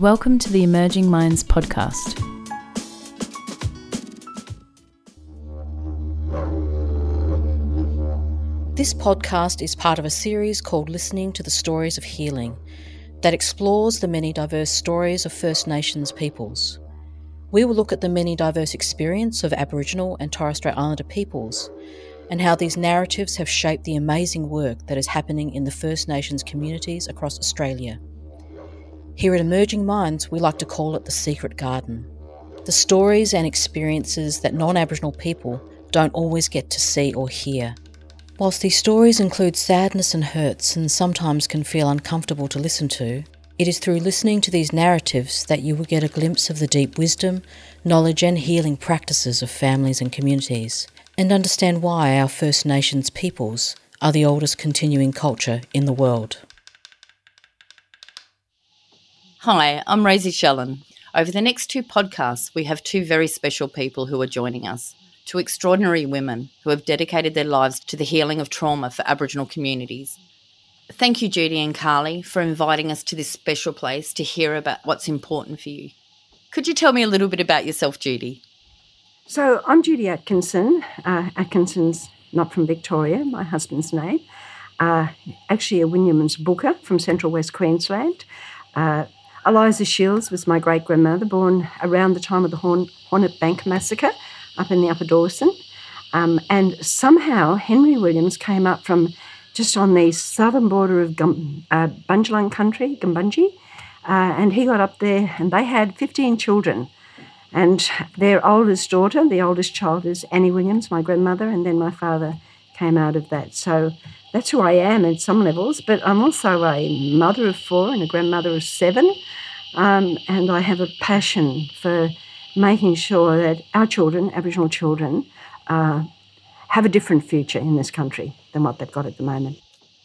Welcome to the Emerging Minds podcast. This podcast is part of a series called Listening to the Stories of Healing that explores the many diverse stories of First Nations peoples. We will look at the many diverse experience of Aboriginal and Torres Strait Islander peoples and how these narratives have shaped the amazing work that is happening in the First Nations communities across Australia. Here at Emerging Minds, we like to call it the secret garden. The stories and experiences that non Aboriginal people don't always get to see or hear. Whilst these stories include sadness and hurts and sometimes can feel uncomfortable to listen to, it is through listening to these narratives that you will get a glimpse of the deep wisdom, knowledge, and healing practices of families and communities, and understand why our First Nations peoples are the oldest continuing culture in the world. Hi, I'm Rosie Shellen. Over the next two podcasts, we have two very special people who are joining us. Two extraordinary women who have dedicated their lives to the healing of trauma for Aboriginal communities. Thank you, Judy and Carly, for inviting us to this special place to hear about what's important for you. Could you tell me a little bit about yourself, Judy? So, I'm Judy Atkinson. Uh, Atkinson's not from Victoria, my husband's name. Uh, actually, a Winniamans Booker from central west Queensland. Uh, Eliza Shields was my great grandmother, born around the time of the Horn, Hornet Bank massacre up in the Upper Dawson. Um, and somehow Henry Williams came up from just on the southern border of Gum, uh, Bundjalung country, Gumbunji, uh, and he got up there and they had 15 children. And their oldest daughter, the oldest child, is Annie Williams, my grandmother, and then my father came out of that. So that's who I am at some levels, but I'm also a mother of four and a grandmother of seven. Um, and I have a passion for making sure that our children, Aboriginal children, uh, have a different future in this country than what they've got at the moment.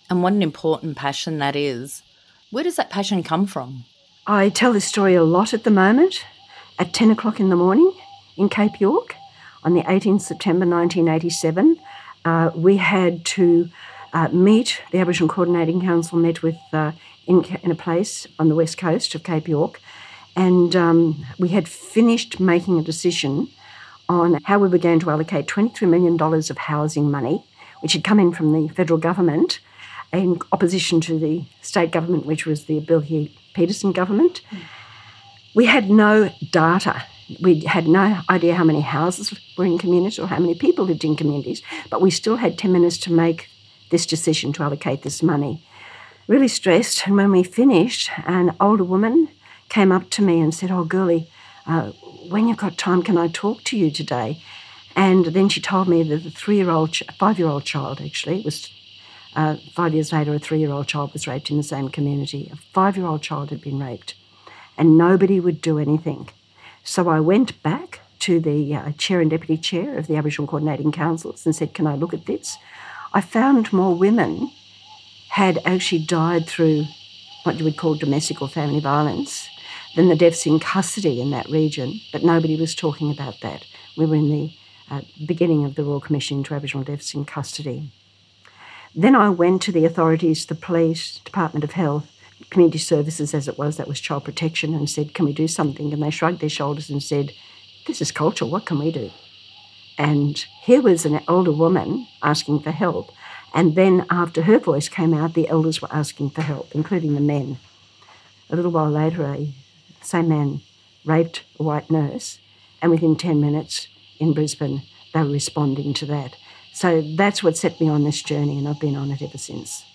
And what an important passion that is. Where does that passion come from? I tell this story a lot at the moment. At 10 o'clock in the morning in Cape York on the 18th September 1987, uh, we had to uh, meet, the Aboriginal Coordinating Council met with uh, in, in, a place on the west coast of Cape York, and um, we had finished making a decision on how we were going to allocate $23 million of housing money, which had come in from the federal government in opposition to the state government, which was the Bill Peterson government. Mm. We had no data we had no idea how many houses were in communities or how many people lived in communities, but we still had 10 minutes to make this decision to allocate this money. Really stressed, and when we finished, an older woman came up to me and said, Oh, girlie, uh, when you've got time, can I talk to you today? And then she told me that a three year old, five year old child actually, was uh, five years later, a three year old child was raped in the same community. A five year old child had been raped, and nobody would do anything. So I went back to the uh, chair and deputy chair of the Aboriginal Coordinating Councils and said, Can I look at this? I found more women had actually died through what you would call domestic or family violence than the deaths in custody in that region, but nobody was talking about that. We were in the uh, beginning of the Royal Commission into Aboriginal Deaths in Custody. Then I went to the authorities, the police, Department of Health, community services as it was, that was child protection, and said, Can we do something? And they shrugged their shoulders and said, This is culture, what can we do? And here was an older woman asking for help. And then after her voice came out, the elders were asking for help, including the men. A little while later, a same man raped a white nurse, and within 10 minutes in Brisbane, they were responding to that. So that's what set me on this journey, and I've been on it ever since.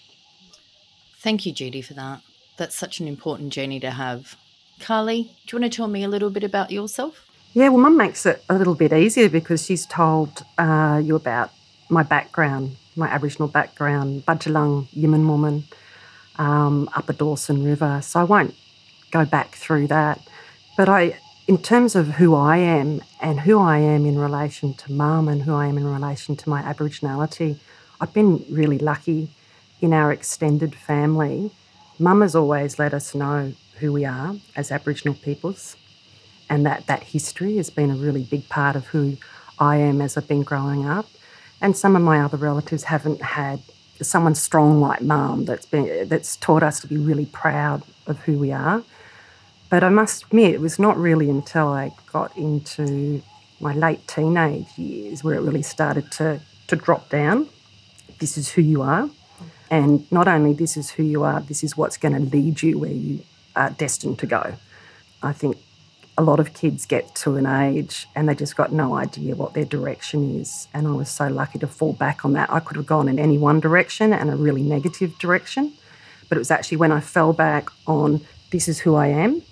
Thank you, Judy, for that. That's such an important journey to have. Carly, do you want to tell me a little bit about yourself? Yeah, well, Mum makes it a little bit easier because she's told uh, you about my background, my Aboriginal background, Bundjalung, Yiman woman, um, Upper Dawson River. So I won't go back through that. But I, in terms of who I am and who I am in relation to Mum and who I am in relation to my Aboriginality, I've been really lucky in our extended family. Mum has always let us know who we are as Aboriginal peoples and that that history has been a really big part of who I am as I've been growing up. And some of my other relatives haven't had someone strong like mum that's been that's taught us to be really proud of who we are. But I must admit, it was not really until I got into my late teenage years where it really started to, to drop down. This is who you are. And not only this is who you are, this is what's going to lead you where you are destined to go. I think a lot of kids get to an age and they just got no idea what their direction is. And I was so lucky to fall back on that. I could have gone in any one direction and a really negative direction. But it was actually when I fell back on this is who I am,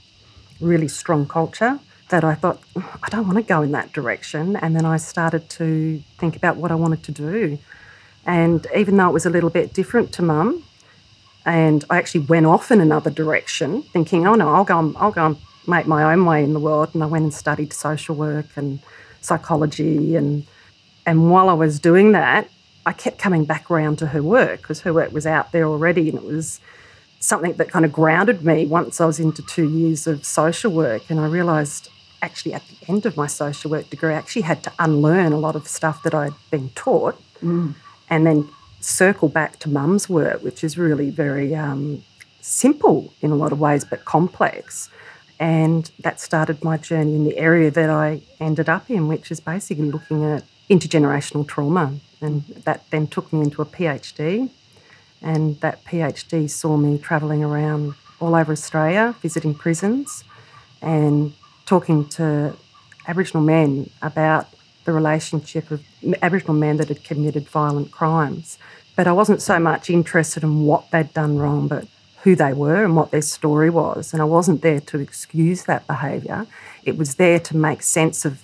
really strong culture, that I thought, I don't want to go in that direction. And then I started to think about what I wanted to do. And even though it was a little bit different to mum, and I actually went off in another direction, thinking, oh no, I'll go, and, I'll go and make my own way in the world. And I went and studied social work and psychology. And, and while I was doing that, I kept coming back around to her work because her work was out there already and it was something that kind of grounded me once I was into two years of social work. And I realised actually at the end of my social work degree, I actually had to unlearn a lot of stuff that I'd been taught mm. And then circle back to mum's work, which is really very um, simple in a lot of ways, but complex. And that started my journey in the area that I ended up in, which is basically looking at intergenerational trauma. And that then took me into a PhD. And that PhD saw me travelling around all over Australia, visiting prisons and talking to Aboriginal men about the relationship of Aboriginal men that had committed violent crimes. But I wasn't so much interested in what they'd done wrong, but who they were and what their story was. And I wasn't there to excuse that behaviour. It was there to make sense of,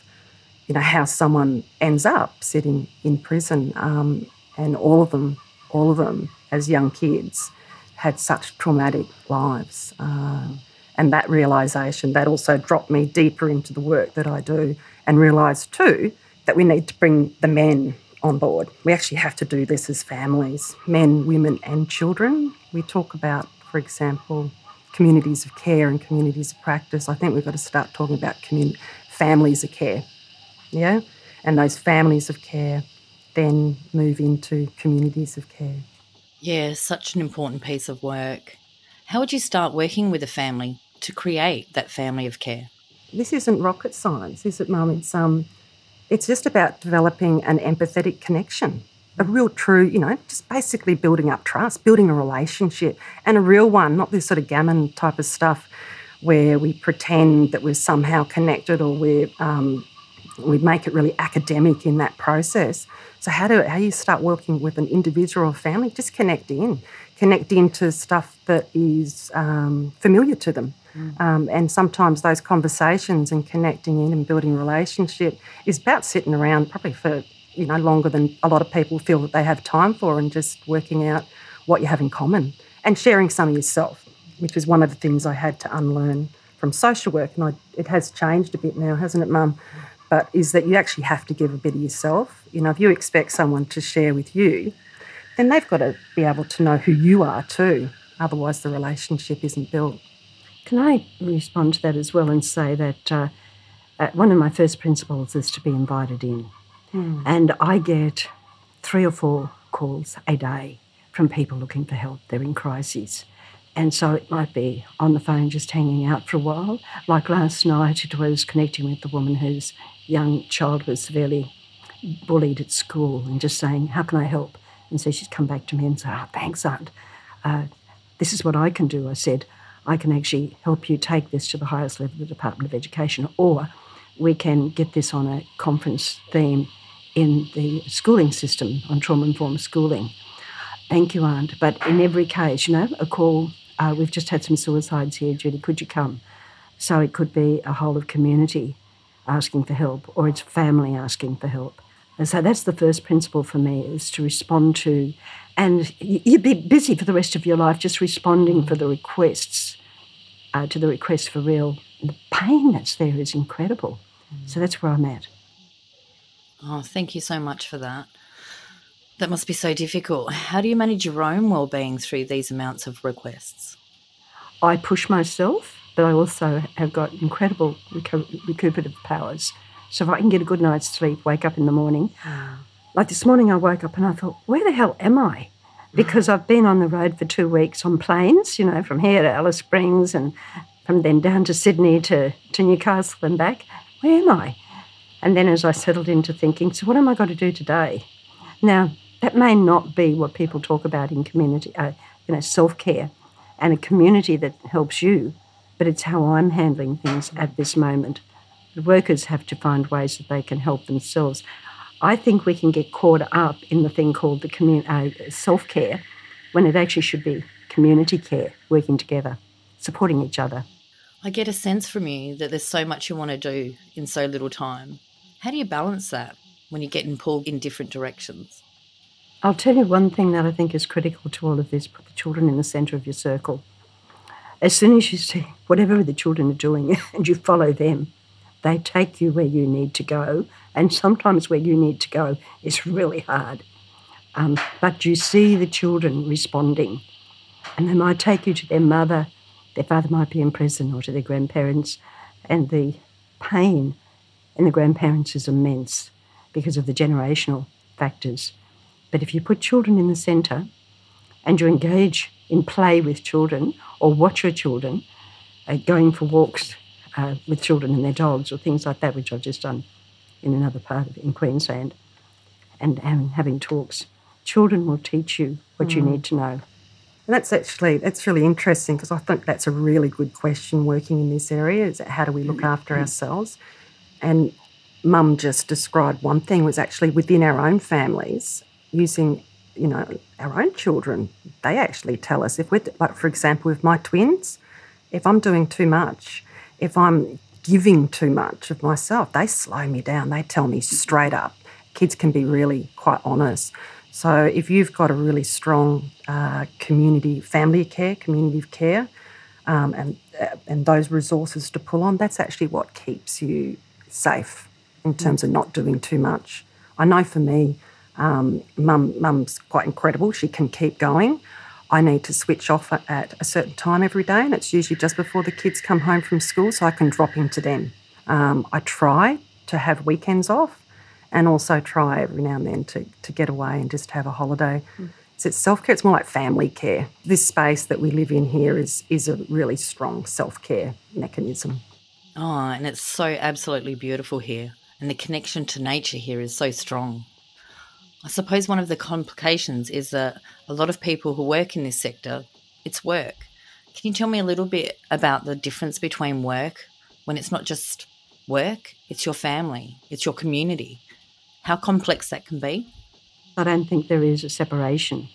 you know, how someone ends up sitting in prison. Um, and all of them, all of them, as young kids, had such traumatic lives. Uh, and that realisation, that also dropped me deeper into the work that I do and realised too that we need to bring the men on board. We actually have to do this as families, men, women, and children. We talk about, for example, communities of care and communities of practice. I think we've got to start talking about commun- families of care, yeah? And those families of care then move into communities of care. Yeah, such an important piece of work. How would you start working with a family to create that family of care? This isn't rocket science, is it, Mum? It's um, it's just about developing an empathetic connection, a real true, you know, just basically building up trust, building a relationship, and a real one, not this sort of gammon type of stuff where we pretend that we're somehow connected or we're, um, we make it really academic in that process. So how do how you start working with an individual or family? Just connect in, connect into stuff that is um, familiar to them. Mm. Um, and sometimes those conversations and connecting in and building relationship is about sitting around probably for you know longer than a lot of people feel that they have time for, and just working out what you have in common and sharing some of yourself, which is one of the things I had to unlearn from social work, and I, it has changed a bit now, hasn't it, Mum? But is that you actually have to give a bit of yourself. You know, if you expect someone to share with you, then they've got to be able to know who you are too. Otherwise, the relationship isn't built. Can I respond to that as well and say that uh, uh, one of my first principles is to be invited in? Mm. And I get three or four calls a day from people looking for help. They're in crises. And so it might be on the phone just hanging out for a while. Like last night, it was connecting with the woman whose young child was severely bullied at school and just saying, How can I help? And so she'd come back to me and say, Oh, thanks, Aunt. Uh, this is what I can do. I said, I can actually help you take this to the highest level of the Department of Education, or we can get this on a conference theme in the schooling system on trauma informed schooling. Thank you, Aunt. But in every case, you know, a call, uh, we've just had some suicides here, Judy, could you come? So it could be a whole of community asking for help, or it's family asking for help. And so that's the first principle for me is to respond to, and you'd be busy for the rest of your life just responding for the requests, uh, to the requests for real. The pain that's there is incredible. So that's where I'm at. Oh, thank you so much for that. That must be so difficult. How do you manage your own well-being through these amounts of requests? I push myself, but I also have got incredible recu- recuperative powers. So if I can get a good night's sleep, wake up in the morning. Like this morning, I woke up and I thought, where the hell am I? Because I've been on the road for two weeks on planes, you know, from here to Alice Springs and from then down to Sydney to, to Newcastle and back. Where am I? And then as I settled into thinking, so what am I going to do today? Now, that may not be what people talk about in community, uh, you know, self care and a community that helps you, but it's how I'm handling things at this moment. The workers have to find ways that they can help themselves. I think we can get caught up in the thing called the commun- uh, self care when it actually should be community care, working together, supporting each other. I get a sense from you that there's so much you want to do in so little time. How do you balance that when you're getting pulled in different directions? I'll tell you one thing that I think is critical to all of this put the children in the centre of your circle. As soon as you see whatever the children are doing and you follow them, they take you where you need to go. And sometimes where you need to go is really hard. Um, but you see the children responding, and they might take you to their mother, their father might be in prison, or to their grandparents, and the pain in the grandparents is immense because of the generational factors. But if you put children in the centre and you engage in play with children or watch your children uh, going for walks uh, with children and their dogs or things like that, which I've just done in another part of in Queensland, and, and having talks, children will teach you what mm. you need to know. And that's actually that's really interesting because I think that's a really good question working in this area is how do we look after mm. ourselves? And mum just described one thing was actually within our own families using, you know, our own children. They actually tell us if we're, like, for example, with my twins, if I'm doing too much, if I'm giving too much of myself, they slow me down. They tell me straight up. Kids can be really quite honest. So if you've got a really strong uh, community, family care, community of care, um, and uh, and those resources to pull on, that's actually what keeps you safe in terms of not doing too much. I know for me, um, mum, mum's quite incredible. She can keep going. I need to switch off at a certain time every day, and it's usually just before the kids come home from school, so I can drop into them. Um, I try to have weekends off, and also try every now and then to, to get away and just have a holiday. Mm. So it's self care. It's more like family care. This space that we live in here is is a really strong self care mechanism. Oh, and it's so absolutely beautiful here, and the connection to nature here is so strong. I suppose one of the complications is that a lot of people who work in this sector, it's work. Can you tell me a little bit about the difference between work when it's not just work, it's your family, it's your community? How complex that can be? I don't think there is a separation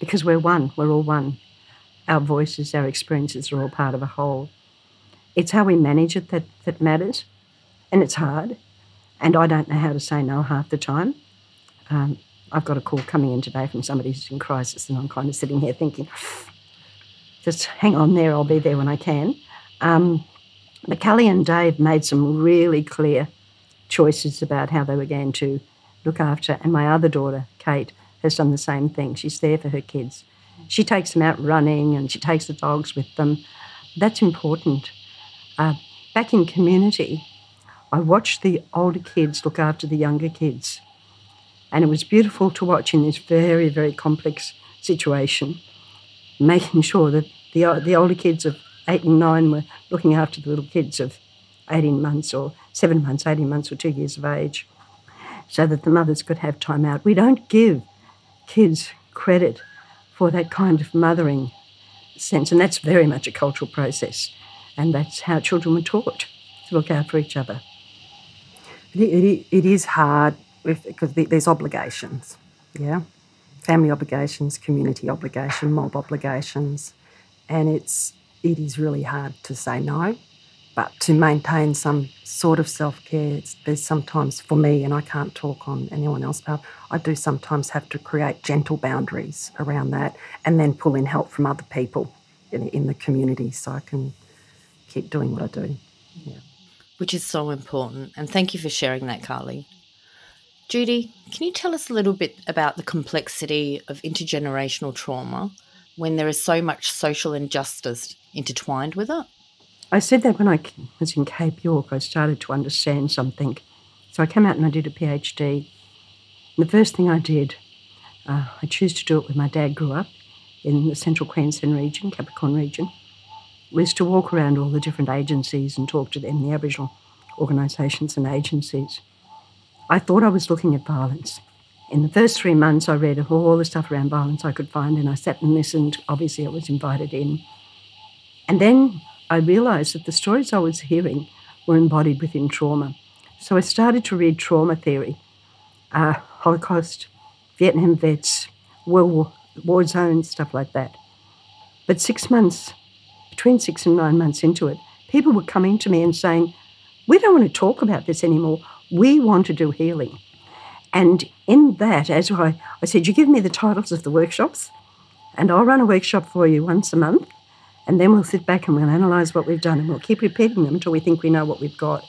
because we're one, we're all one. Our voices, our experiences are all part of a whole. It's how we manage it that, that matters, and it's hard. And I don't know how to say no half the time. Um, I've got a call coming in today from somebody who's in crisis, and I'm kind of sitting here thinking, just hang on there, I'll be there when I can. Um, and Dave made some really clear choices about how they were going to look after, and my other daughter, Kate, has done the same thing. She's there for her kids. She takes them out running and she takes the dogs with them. That's important. Uh, back in community, I watched the older kids look after the younger kids. And it was beautiful to watch in this very, very complex situation, making sure that the, the older kids of eight and nine were looking after the little kids of 18 months or seven months, 18 months, or two years of age, so that the mothers could have time out. We don't give kids credit for that kind of mothering sense, and that's very much a cultural process, and that's how children were taught to look out for each other. It, it, it is hard because there's obligations, yeah, family obligations, community obligation, mob obligations, and it's it is really hard to say no, but to maintain some sort of self care, there's sometimes for me, and I can't talk on anyone else, but I do sometimes have to create gentle boundaries around that, and then pull in help from other people in, in the community so I can keep doing what I do. Yeah. Which is so important, and thank you for sharing that, Carly. Judy, can you tell us a little bit about the complexity of intergenerational trauma when there is so much social injustice intertwined with it? I said that when I was in Cape York, I started to understand something. So I came out and I did a PhD. And the first thing I did, uh, I chose to do it where my dad grew up in the central Queensland region, Capricorn region. was to walk around all the different agencies and talk to them, the Aboriginal organisations and agencies. I thought I was looking at violence. In the first three months, I read all the stuff around violence I could find, and I sat and listened. Obviously, I was invited in. And then I realised that the stories I was hearing were embodied within trauma. So I started to read trauma theory, uh, Holocaust, Vietnam vets, World War, war zones, stuff like that. But six months, between six and nine months into it, people were coming to me and saying, We don't want to talk about this anymore. We want to do healing. And in that, as I, I said, you give me the titles of the workshops, and I'll run a workshop for you once a month, and then we'll sit back and we'll analyse what we've done, and we'll keep repeating them until we think we know what we've got.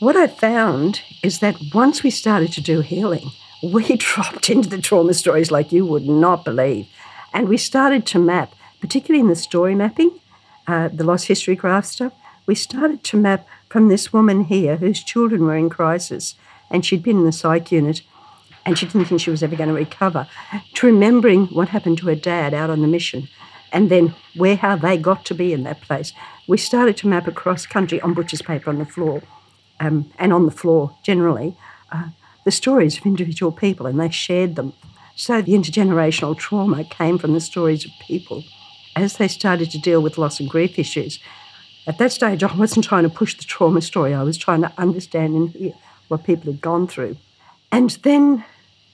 What I found is that once we started to do healing, we dropped into the trauma stories like you would not believe. And we started to map, particularly in the story mapping, uh, the lost history graph stuff, we started to map from this woman here whose children were in crisis and she'd been in the psych unit and she didn't think she was ever going to recover, to remembering what happened to her dad out on the mission and then where how they got to be in that place. We started to map across country on butcher's paper on the floor um, and on the floor generally uh, the stories of individual people and they shared them. So the intergenerational trauma came from the stories of people as they started to deal with loss and grief issues. At that stage, I wasn't trying to push the trauma story, I was trying to understand and hear what people had gone through. And then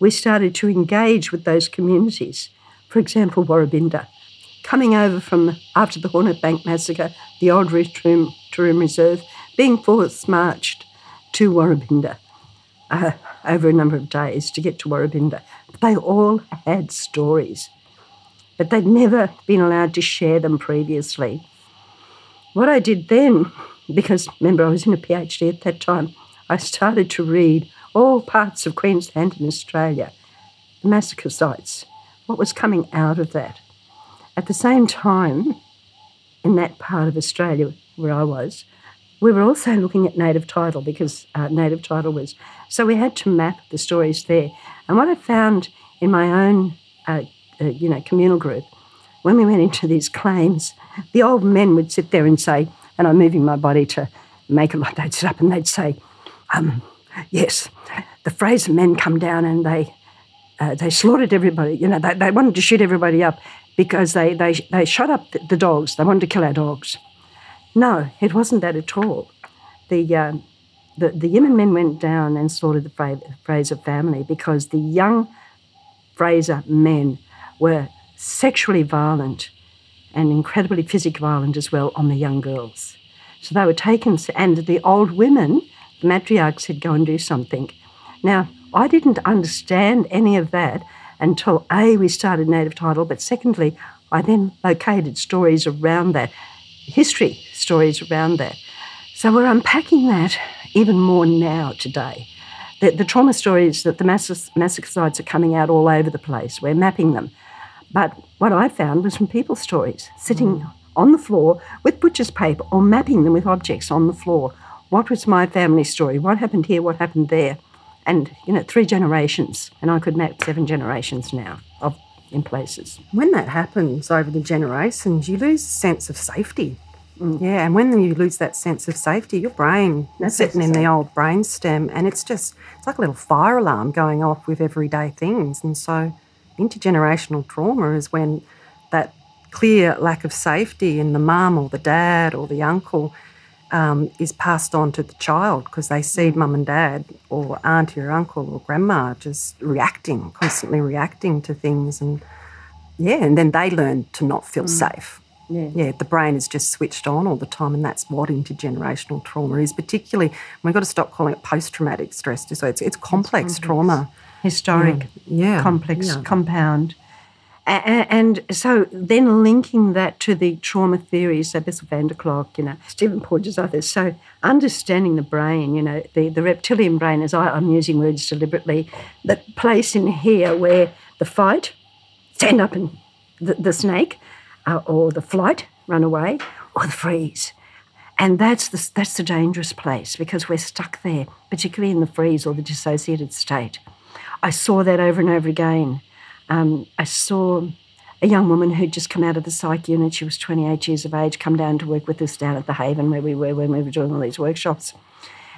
we started to engage with those communities. For example, Woorabinda. Coming over from after the Hornet Bank massacre, the old Taroom, Reserve, being forced marched to Woorabinda uh, over a number of days to get to Woorabinda. They all had stories, but they'd never been allowed to share them previously. What I did then, because remember I was in a PhD at that time, I started to read all parts of Queensland and Australia, the massacre sites, what was coming out of that. At the same time, in that part of Australia where I was, we were also looking at native title because uh, native title was. So we had to map the stories there. And what I found in my own, uh, uh, you know, communal group, when we went into these claims, the old men would sit there and say, and I'm moving my body to make it like they'd sit up and they'd say, um, yes, the Fraser men come down and they uh, they slaughtered everybody. You know, they, they wanted to shoot everybody up because they, they, they shot up the, the dogs. They wanted to kill our dogs. No, it wasn't that at all. The, uh, the, the Yiman men went down and slaughtered the Fraser family because the young Fraser men were sexually violent and incredibly physically violent as well on the young girls. So they were taken, and the old women the matriarch said, go and do something. Now, I didn't understand any of that until A, we started native title, but secondly, I then located stories around that, history stories around that. So we're unpacking that even more now today. The, the trauma stories that the massacre sites are coming out all over the place. We're mapping them. But what I found was from people's stories, sitting mm. on the floor with butcher's paper or mapping them with objects on the floor what was my family story? What happened here? What happened there? And, you know, three generations. And I could map seven generations now of in places. When that happens over the generations, you lose a sense of safety. Mm. Yeah, and when you lose that sense of safety, your brain is sitting in the old brain stem, and it's just it's like a little fire alarm going off with everyday things. And so, intergenerational trauma is when that clear lack of safety in the mum or the dad or the uncle um, is passed on to the child because they see mum and dad or auntie or uncle or grandma just reacting, constantly reacting to things. And yeah, and then they learn to not feel mm. safe. Yeah. yeah, the brain is just switched on all the time, and that's what intergenerational trauma is. Particularly, we've got to stop calling it post-traumatic stress disorder. It's, it's complex, it's complex. trauma, historic, yeah, complex, compound. And so then linking that to the trauma theories, so Bessel van der Kolk, you know, Stephen Porges, others. So understanding the brain, you know, the, the reptilian brain, as I, am using words deliberately, that place in here where the fight, stand up and the, the snake, uh, or the flight, run away, or the freeze. And that's the, that's the dangerous place because we're stuck there, particularly in the freeze or the dissociated state. I saw that over and over again um, I saw a young woman who'd just come out of the psych unit. She was 28 years of age, come down to work with us down at the Haven where we were when we were doing all these workshops.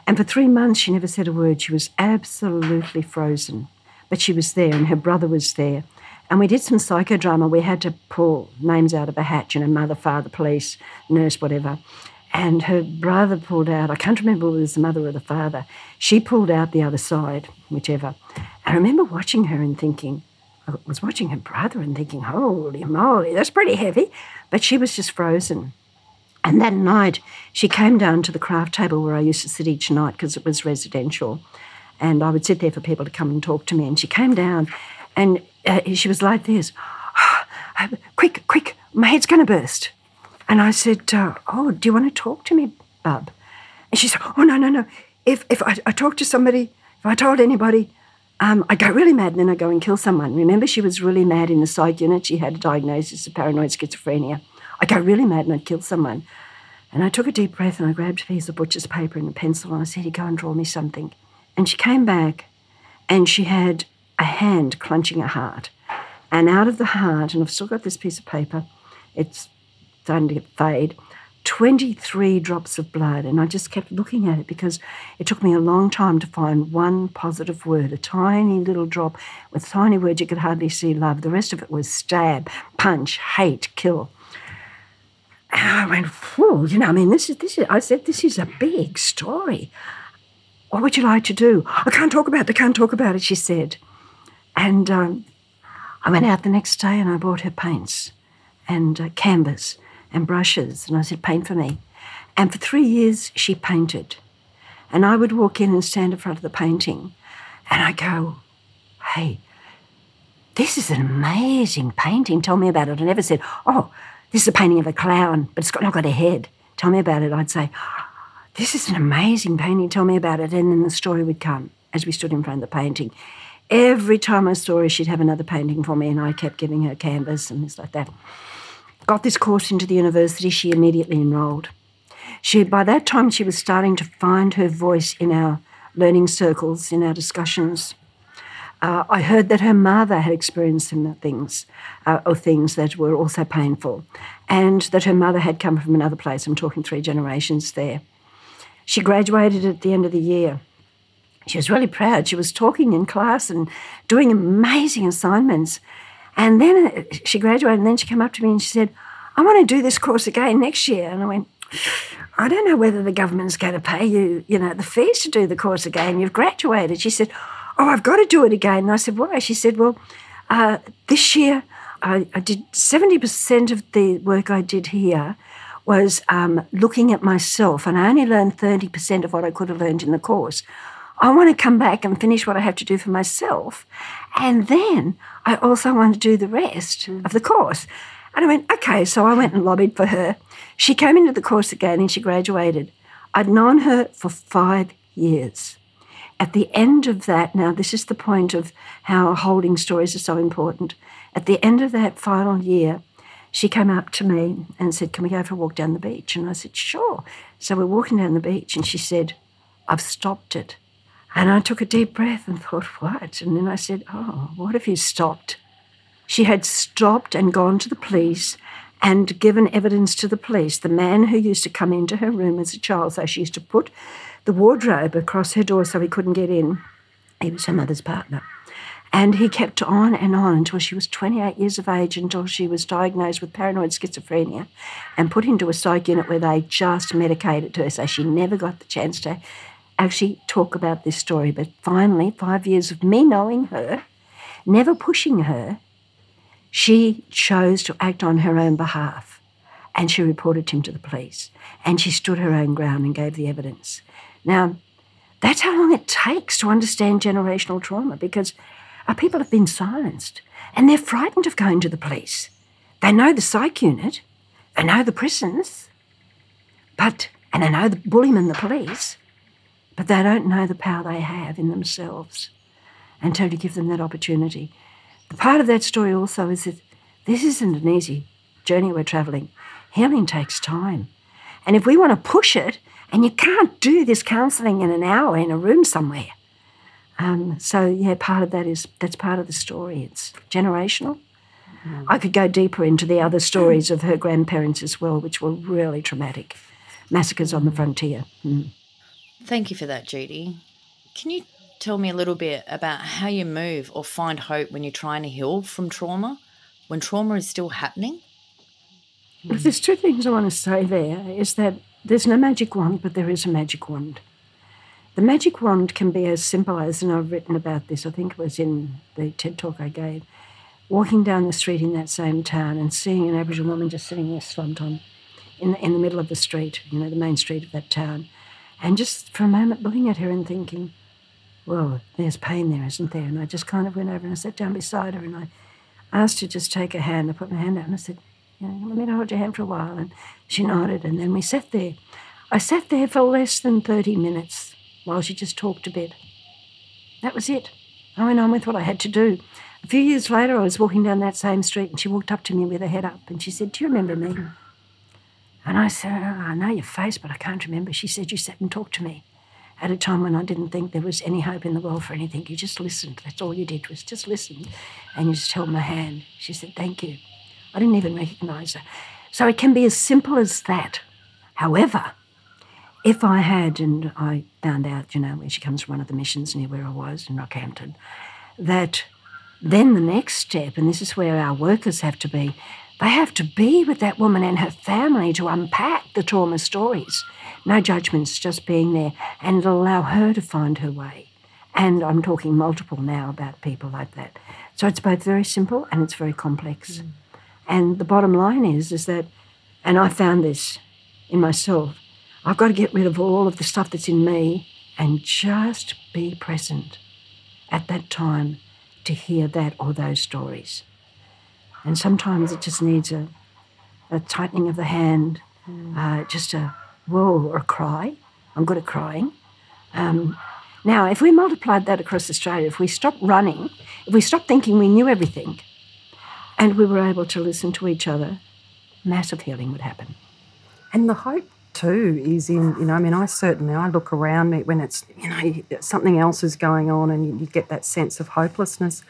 And for three months, she never said a word. She was absolutely frozen. But she was there, and her brother was there. And we did some psychodrama. We had to pull names out of a hat, you know, mother, father, police, nurse, whatever. And her brother pulled out, I can't remember whether it was the mother or the father. She pulled out the other side, whichever. I remember watching her and thinking, I was watching her brother and thinking, holy moly, that's pretty heavy. But she was just frozen. And that night, she came down to the craft table where I used to sit each night because it was residential. And I would sit there for people to come and talk to me. And she came down and uh, she was like this quick, quick, my head's going to burst. And I said, uh, Oh, do you want to talk to me, bub? And she said, Oh, no, no, no. If, if I, I talk to somebody, if I told anybody, um, I go really mad and then I go and kill someone. Remember, she was really mad in the psych unit. She had a diagnosis of paranoid schizophrenia. I go really mad and I'd kill someone. And I took a deep breath and I grabbed a piece of butcher's paper and a pencil and I said, You go and draw me something. And she came back and she had a hand clenching a heart. And out of the heart, and I've still got this piece of paper, it's fade, 23 drops of blood. And I just kept looking at it because it took me a long time to find one positive word, a tiny little drop with tiny words you could hardly see love. The rest of it was stab, punch, hate, kill. And I went, whoa, you know, I mean, this is, this is, I said, this is a big story. What would you like to do? I can't talk about it, I can't talk about it, she said. And um, I went out the next day and I bought her paints and uh, canvas and brushes. And I said, paint for me. And for three years, she painted. And I would walk in and stand in front of the painting. And I go, hey, this is an amazing painting. Tell me about it. I never said, oh, this is a painting of a clown, but it's got, not got a head. Tell me about it. I'd say, This is an amazing painting. Tell me about it. And then the story would come as we stood in front of the painting. Every time I saw her, she'd have another painting for me, and I kept giving her canvas and things like that. Got this course into the university, she immediately enrolled. She, by that time, she was starting to find her voice in our learning circles, in our discussions. Uh, I heard that her mother had experienced similar things, uh, or things that were also painful, and that her mother had come from another place. I'm talking three generations there. She graduated at the end of the year. She was really proud. She was talking in class and doing amazing assignments. And then she graduated, and then she came up to me and she said, I want to do this course again next year. And I went, I don't know whether the government's going to pay you, you know, the fees to do the course again. You've graduated. She said, Oh, I've got to do it again. And I said, Why? She said, Well, uh, this year I, I, did 70% of the work I did here was um, looking at myself, and I only learned 30% of what I could have learned in the course. I want to come back and finish what I have to do for myself. And then I also want to do the rest mm. of the course. And I went, okay. So I went and lobbied for her. She came into the course again and she graduated. I'd known her for five years. At the end of that, now this is the point of how holding stories are so important. At the end of that final year, she came up to me and said, Can we go for a walk down the beach? And I said, Sure. So we're walking down the beach, and she said, I've stopped it. And I took a deep breath and thought, What? And then I said, Oh, what if you stopped? She had stopped and gone to the police and given evidence to the police. The man who used to come into her room as a child, so she used to put the wardrobe across her door so he couldn't get in. He was her mother's partner. And he kept on and on until she was 28 years of age, until she was diagnosed with paranoid schizophrenia and put into a psych unit where they just medicated her. So she never got the chance to actually talk about this story. But finally, five years of me knowing her, never pushing her, she chose to act on her own behalf. And she reported him to the police. And she stood her own ground and gave the evidence. Now, that's how long it takes to understand generational trauma because our people have been silenced and they're frightened of going to the police. They know the psych unit, they know the prisons, but and they know the bullymen, the police, but they don't know the power they have in themselves until you give them that opportunity. The part of that story also is that this isn't an easy journey we're travelling. Healing takes time. And if we want to push it and you can't do this counselling in an hour in a room somewhere. Um, so yeah, part of that is that's part of the story. It's generational, I could go deeper into the other stories of her grandparents as well, which were really traumatic massacres on the frontier. Mm. Thank you for that, Judy. Can you tell me a little bit about how you move or find hope when you're trying to heal from trauma, when trauma is still happening? Well, there's two things I want to say there is that there's no magic wand, but there is a magic wand. The magic wand can be as simple as, and I've written about this, I think it was in the TED talk I gave, walking down the street in that same town and seeing an Aboriginal woman just sitting there slumped on in the, in the middle of the street, you know, the main street of that town, and just for a moment looking at her and thinking, well, there's pain there, isn't there? And I just kind of went over and I sat down beside her and I asked her to just take a hand. I put my hand out and I said, you know, let me hold your hand for a while. And she nodded and then we sat there. I sat there for less than 30 minutes while she just talked a bit. That was it. I went on with what I had to do. A few years later, I was walking down that same street and she walked up to me with her head up and she said, Do you remember me? And I said, oh, I know your face, but I can't remember. She said, You sat and talked to me at a time when I didn't think there was any hope in the world for anything. You just listened. That's all you did was just listen. And you just held my hand. She said, Thank you. I didn't even recognise her. So it can be as simple as that. However, if I had, and I found out, you know, when she comes from one of the missions near where I was in Rockhampton, that then the next step, and this is where our workers have to be, they have to be with that woman and her family to unpack the trauma stories. No judgments, just being there and allow her to find her way. And I'm talking multiple now about people like that. So it's both very simple and it's very complex. Mm. And the bottom line is, is that, and I found this in myself, I've got to get rid of all of the stuff that's in me and just be present at that time to hear that or those stories. And sometimes it just needs a, a tightening of the hand, uh, just a whoa or a cry. I'm good at crying. Um, now, if we multiplied that across Australia, if we stopped running, if we stopped thinking we knew everything, and we were able to listen to each other, massive healing would happen. And the hope too is in you know I mean I certainly I look around me when it's you know something else is going on and you, you get that sense of hopelessness.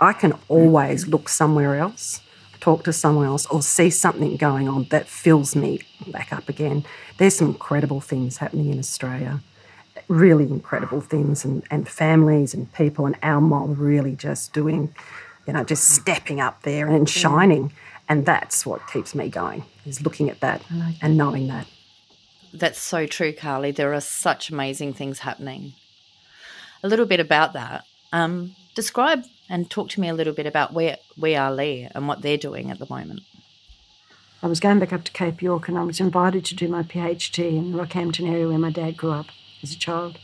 I can always look somewhere else, talk to someone else, or see something going on that fills me back up again. There's some incredible things happening in Australia, really incredible things, and, and families and people, and our mob really just doing, you know, just stepping up there and shining. And that's what keeps me going, is looking at that and knowing that. That's so true, Carly. There are such amazing things happening. A little bit about that. Um, describe and talk to me a little bit about where we are there and what they're doing at the moment. I was going back up to Cape York and I was invited to do my PhD in the Rockhampton area where my dad grew up as a child.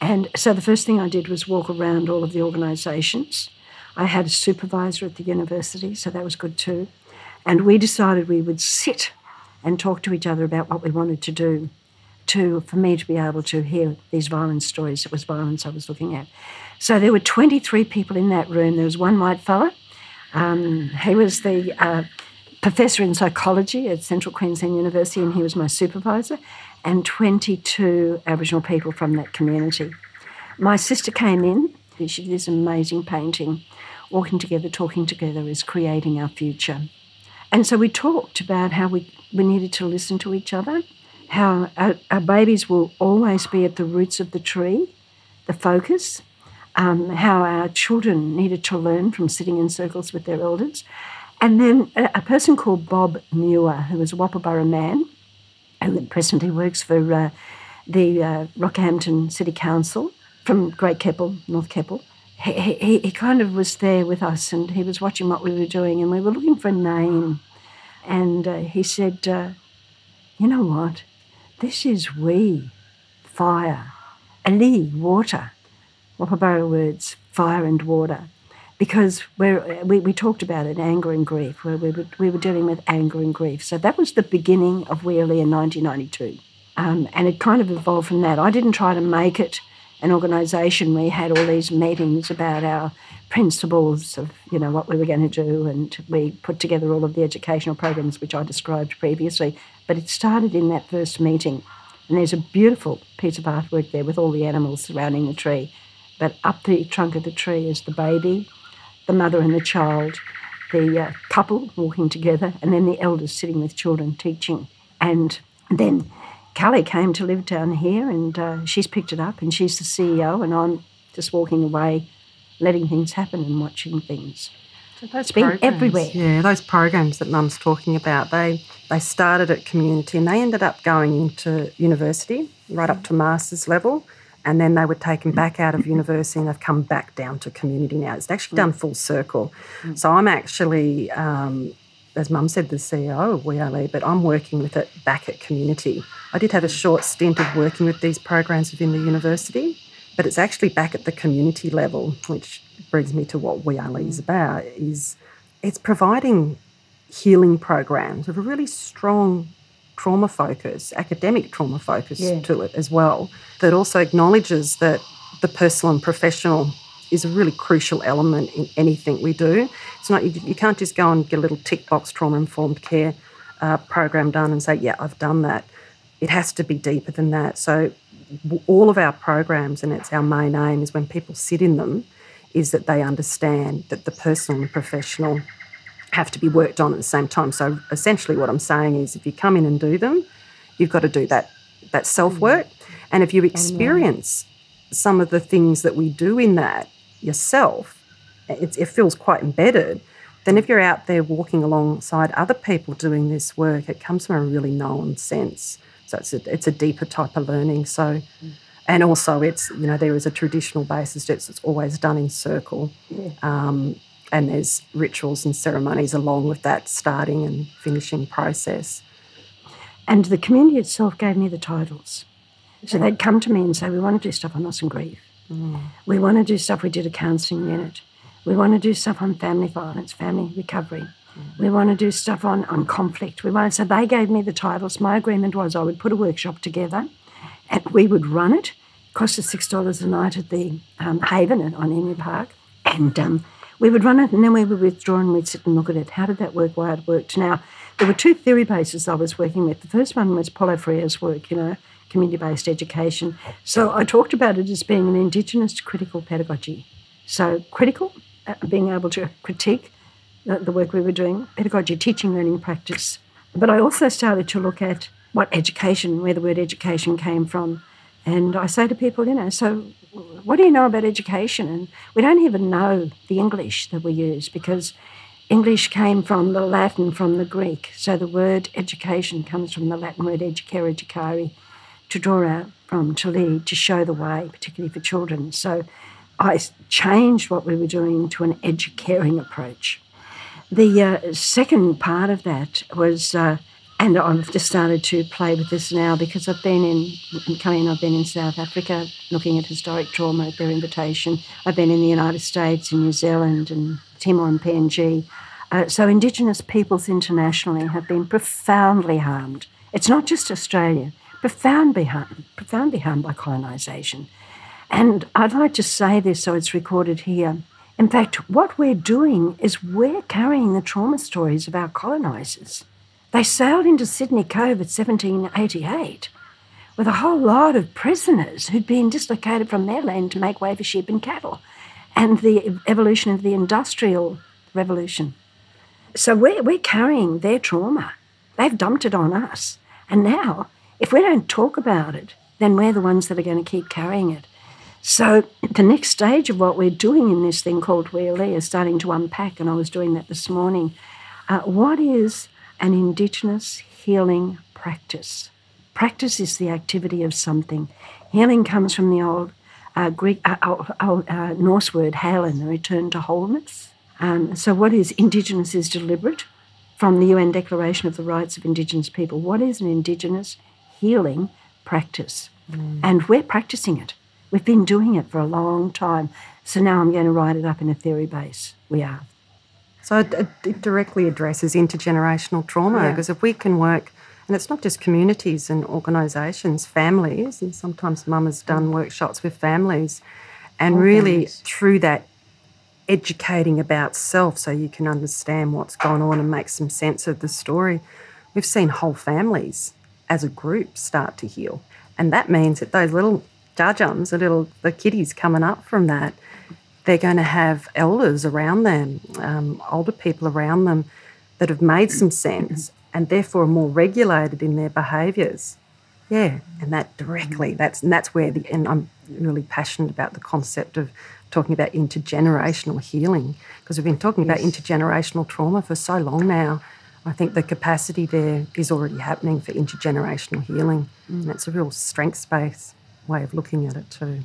And so the first thing I did was walk around all of the organisations. I had a supervisor at the university, so that was good too. And we decided we would sit and talk to each other about what we wanted to do to for me to be able to hear these violence stories. It was violence I was looking at. So there were 23 people in that room. There was one white fella. Um, he was the uh, professor in psychology at Central Queensland University, and he was my supervisor, and 22 Aboriginal people from that community. My sister came in. She did this amazing painting. Walking together, talking together is creating our future. And so we talked about how we, we needed to listen to each other, how our, our babies will always be at the roots of the tree, the focus, um, how our children needed to learn from sitting in circles with their elders. And then a, a person called Bob Muir, who was a Woppaburra man, who presently works for uh, the uh, Rockhampton City Council from Great Keppel, North Keppel. He, he, he kind of was there with us and he was watching what we were doing and we were looking for a name. And uh, he said, uh, You know what? This is we, fire, ali, water. Woppaburra words, fire and water, because we, we talked about it, anger and grief, where we were, we were dealing with anger and grief. So that was the beginning of We Al-li in 1992. Um, and it kind of evolved from that. I didn't try to make it an organisation. We had all these meetings about our principles of you know what we were going to do, and we put together all of the educational programs which I described previously. But it started in that first meeting, and there's a beautiful piece of artwork there with all the animals surrounding the tree. But up the trunk of the tree is the baby, the mother and the child, the uh, couple walking together, and then the elders sitting with children teaching. And then Carly came to live down here, and uh, she's picked it up, and she's the CEO, and I'm just walking away, letting things happen and watching things. So those It's been programs, everywhere. Yeah, those programs that Mum's talking about, they they started at community and they ended up going into university, right up to master's level, and then they were taken mm. back out of university and they've come back down to community now. It's actually mm. done full circle. Mm. So I'm actually, um, as Mum said, the CEO of We Al-li but I'm working with it back at community. I did have a short stint of working with these programs within the university, but it's actually back at the community level, which brings me to what We Al-li is about, is it's providing healing programs with a really strong trauma focus, academic trauma focus Yeah. to it as well, that also acknowledges that the personal and professional is a really crucial element in anything we do. It's not you, you can't just go and get a little tick box trauma informed care uh, program done and say, yeah, I've done that. It has to be deeper than that. So all of our programs, and it's our main aim, is when people sit in them, is that they understand that the personal and professional have to be worked on at the same time. So essentially, what I'm saying is, if you come in and do them, you've got to do that that self work, and if you experience some of the things that we do in that yourself, it, it feels quite embedded. Then, if you're out there walking alongside other people doing this work, it comes from a really known sense. So it's a, it's a deeper type of learning. So, and also it's you know there is a traditional basis. It's, it's always done in circle, um, and there's rituals and ceremonies along with that starting and finishing process. And the community itself gave me the titles. So they'd come to me and say, We want to do stuff on loss and grief. We want to do stuff. We did a counselling unit. We want to do stuff on family violence, family recovery. We want to do stuff on, on conflict. We want so they gave me the titles. My agreement was I would put a workshop together and we would run it. it Cost us six dollars a night at the um, Haven on Emu Park. And um, we would run it and then we would withdraw and we'd sit and look at it. How did that work? Why it worked? Now, there were two theory bases I was working with. The first one was Paulo Freire's work, you know, community-based education. So I talked about it as being an Indigenous critical pedagogy. So critical, uh, being able to critique the, the work we were doing, pedagogy, teaching, learning, practice. But I also started to look at what education, where the word education came from. And I say to people, you know, so what do you know about education? And we don't even know the English that we use because English came from the Latin, from the Greek. So the word education comes from the Latin word educare, educare, to draw out from, to lead, to show the way, particularly for children. So I changed what we were doing to an educaring approach. The uh, second part of that was, uh, and I've just started to play with this now because I've been in, in coming, I've been in South Africa looking at historic trauma at their invitation. I've been in the United States, in New Zealand, and Timor and PNG. Uh, so Indigenous peoples internationally have been profoundly harmed. It's not just Australia, profoundly harmed, profoundly harmed by colonisation. And I'd like to say this so it's recorded here. In fact, what we're doing is we're carrying the trauma stories of our colonisers. They sailed into Sydney Cove at 1788 with a whole lot of prisoners who'd been dislocated from their land to make way for sheep and cattle, and the evolution of the Industrial Revolution. So we're, we're carrying their trauma. They've dumped it on us. And now, if we don't talk about it, then we're the ones that are going to keep carrying it. So the next stage of what we're doing in this thing called We Al-li is starting to unpack, and I was doing that this morning. Uh, what is an Indigenous healing practice? Practice is the activity of something. Healing comes from the old uh, Greek, uh, old, old, uh, Norse word halen, the return to wholeness. Um, so, what is Indigenous is deliberate from the UN Declaration of the Rights of Indigenous People. What is an Indigenous healing practice? And we're practicing it. We've been doing it for a long time. So now I'm going to write it up in a theory base. We are. So it, it- directly addresses intergenerational trauma Yeah. because if we can work, and it's not just communities and organisations, families, and sometimes mum has done mm. workshops with families, and All really families. through that educating about self so you can understand what's gone on and make some sense of the story. We've seen whole families as a group start to heal. And that means that those little jarjums, the little the kiddies coming up from that, they're going to have elders around them, um, older people around them that have made some sense and therefore are more regulated in their behaviours. Yeah, and that directly, that's and that's where the and I'm really passionate about the concept of talking about intergenerational healing because we've been talking yes. about intergenerational trauma for so long now. I think the capacity there is already happening for intergenerational healing, mm. and it's a real strength space way of looking at it too.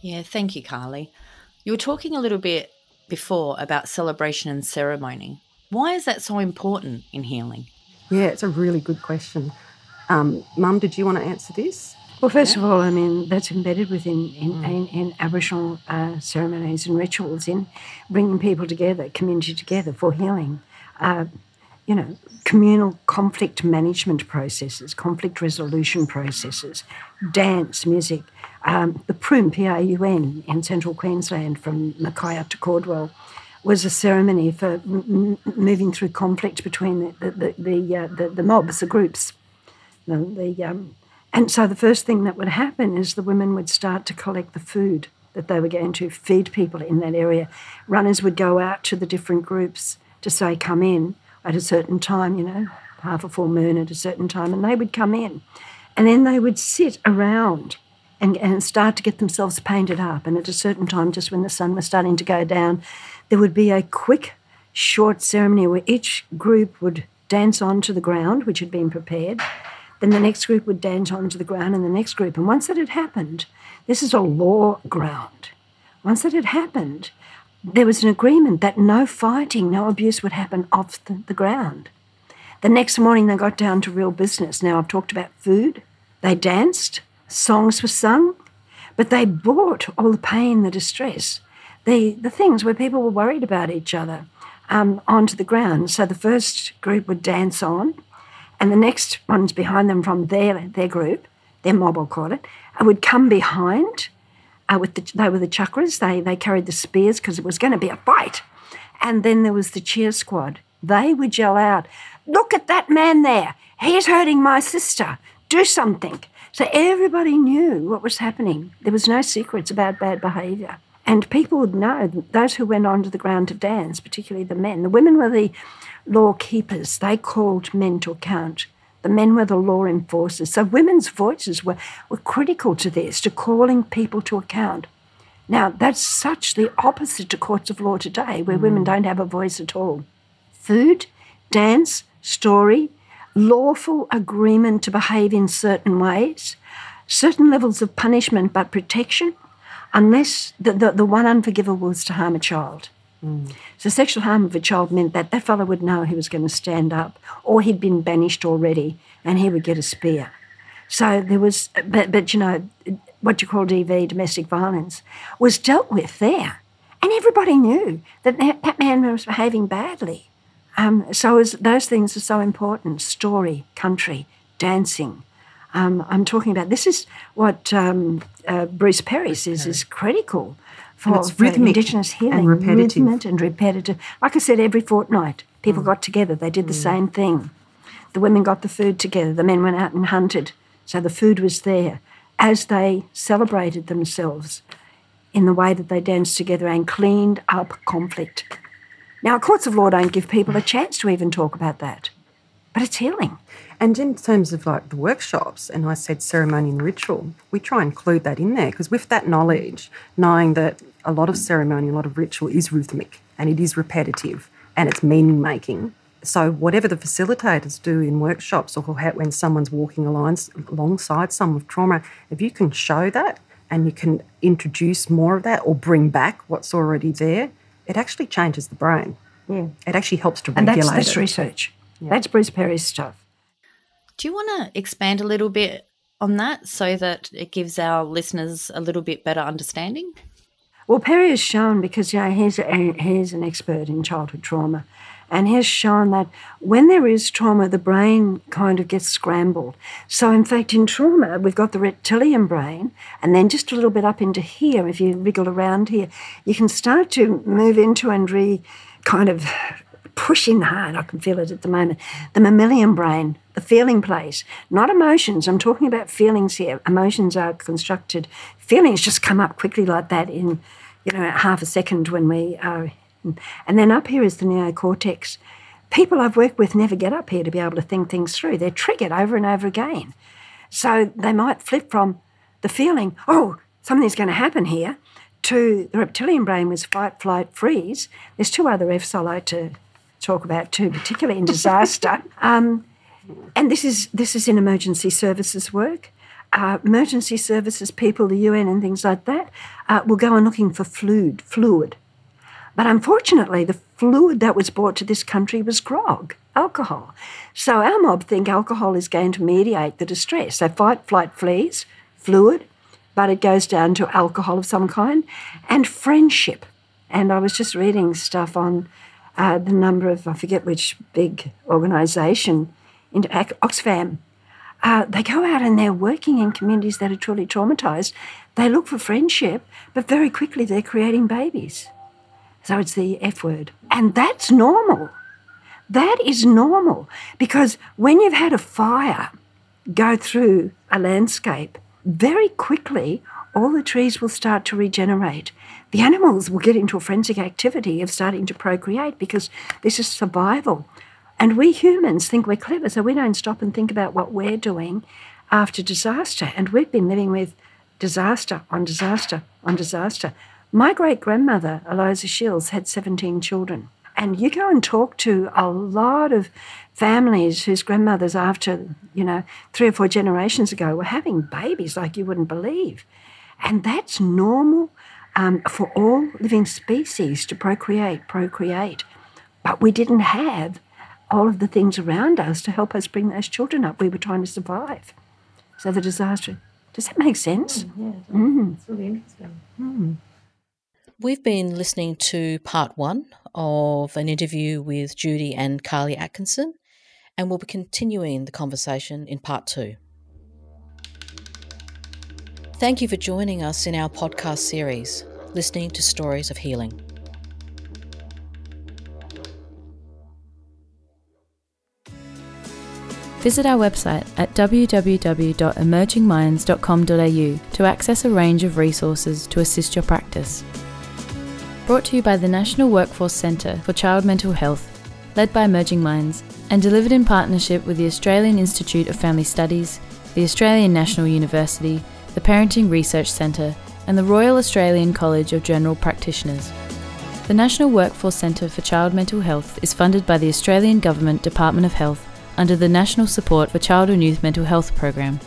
Yeah, thank you, Carly. You were talking a little bit before about celebration and ceremony. Why is that so important in healing? Yeah, it's a really good question. Um, Mum, did you want to answer this? Well, first yeah. of all, I mean, that's embedded within in, mm. in, in Aboriginal uh, ceremonies and rituals in bringing people together, community together for healing. Uh, you know, communal conflict management processes, conflict resolution processes, dance, music, um, the Prun, P-R-U-N, in central Queensland from Mackay up to Cardwell, was a ceremony for m- moving through conflict between the the the, uh, the, the, mobs, the groups. The, the um, and so the first thing that would happen is the women would start to collect the food that they were going to feed people in that area. Runners would go out to the different groups to say, come in at a certain time, you know, half a full moon at a certain time, and they would come in. And then they would sit around and, and start to get themselves painted up. And at a certain time, just when the sun was starting to go down, there would be a quick, short ceremony where each group would dance onto the ground, which had been prepared. Then the next group would dance onto the ground, and the next group. And once that had happened, this is a law ground. Once that had happened, there was an agreement that no fighting, no abuse would happen off the, the ground. The next morning, they got down to real business. Now, I've talked about food. They danced, songs were sung, but they brought all the pain, the distress, the, the things where people were worried about each other um, onto the ground. So the first group would dance on, and the next ones behind them from their, their group, their mob, I'll call it, uh, would come behind. Uh, with the, they were the chakras. They they carried the spears because it was going to be a fight. And then there was the cheer squad. They would yell out, "Look at that man there! He's hurting my sister. Do something!" So everybody knew what was happening. There was no secrets about bad behaviour. And people would know, those who went onto the ground to dance, particularly the men. The women were the law keepers, they called men to account. The men were the law enforcers. So women's voices were, were critical to this, to calling people to account. Now, that's such the opposite to courts of law today, where mm. women don't have a voice at all. Food, dance, story, lawful agreement to behave in certain ways, certain levels of punishment but protection, unless the, the, the one unforgivable was to harm a child. Mm. So, sexual harm of a child meant that that fellow would know he was going to stand up, or he'd been banished already, and he would get a spear. So there was, but, but you know, what you call DV, domestic violence, was dealt with there. And everybody knew that that man was behaving badly. Um, so was, those things are so important story, country, dancing. Um, I'm talking about this is what um, uh, Bruce Perry says is critical for, for Indigenous healing. And repetitive. Movement and repetitive. Like I said, every fortnight people mm. got together, they did the mm. same thing. The women got the food together, the men went out and hunted. So the food was there as they celebrated themselves in the way that they danced together and cleaned up conflict. Now, courts of law don't give people a chance to even talk about that, but it's healing. And in terms of like the workshops, and I said ceremony and ritual, we try and include that in there because with that knowledge, knowing that a lot of ceremony, a lot of ritual is rhythmic and it is repetitive and it's meaning making. So whatever the facilitators do in workshops or when someone's walking alongside someone with trauma, if you can show that and you can introduce more of that or bring back what's already there, it actually changes the brain. Yeah. It actually helps to and regulate that's, that's research. Yeah. That's Bruce Perry's stuff. Do you want to expand a little bit on that so that it gives our listeners a little bit better understanding? Well, Perry has shown because you know, he's, a, he's an expert in childhood trauma, and has shown that when there is trauma, the brain kind of gets scrambled. So, in fact, in trauma, we've got the reptilian brain, and then just a little bit up into here, if you wriggle around here, you can start to move into and re kind of pushing hard. I can feel it at the moment. The mammalian brain, the feeling place, not emotions. I'm talking about feelings here. Emotions are constructed. Feelings just come up quickly like that in you know, half a second when we are. And then up here is the neocortex. People I've worked with never get up here to be able to think things through. They're triggered over and over again. So they might flip from the feeling, oh, something's going to happen here, to the reptilian brain was fight, flight, freeze. There's two other F's I like to talk about too, particularly in disaster. um, and this is this is in emergency services work. Uh, emergency services people, the UN and things like that, uh, will go on looking for fluid, fluid. But unfortunately, the fluid that was brought to this country was grog, alcohol. So our mob think alcohol is going to mediate the distress. They fight, flight, flees, fluid, but it goes down to alcohol of some kind, and friendship. And I was just reading stuff on uh, the number of, I forget which big organisation, into Oxfam. Uh, they go out and they're working in communities that are truly traumatised. They look for friendship, but very quickly they're creating babies. So it's the F word. And that's normal. That is normal because when you've had a fire go through a landscape, very quickly all the trees will start to regenerate. The animals will get into a forensic activity of starting to procreate because this is survival. And we humans think we're clever, so we don't stop and think about what we're doing after disaster. And we've been living with disaster on disaster on disaster. My great grandmother, Eliza Shields, had 17 children. And you go and talk to a lot of families whose grandmothers, after, you know, three or four generations ago, were having babies like you wouldn't believe. And that's normal um, for all living species to procreate, procreate. But we didn't have all of the things around us to help us bring those children up. We were trying to survive. So the disaster. Does that make sense? Mm, yeah, mm. it's really interesting. Mm. We've been listening to part one of an interview with Judy and Carly Atkinson, and we'll be continuing the conversation in part two. Thank you for joining us in our podcast series, Listening to Stories of Healing. Visit our website at www.emergingminds.com.au to access a range of resources to assist your practice. Brought to you by the National Workforce Centre for Child Mental Health, led by Emerging Minds, and delivered in partnership with the Australian Institute of Family Studies, the Australian National University, the Parenting Research Centre, and the Royal Australian College of General Practitioners. The National Workforce Centre for Child Mental Health is funded by the Australian Government Department of Health under the National Support for Child and Youth Mental Health Program.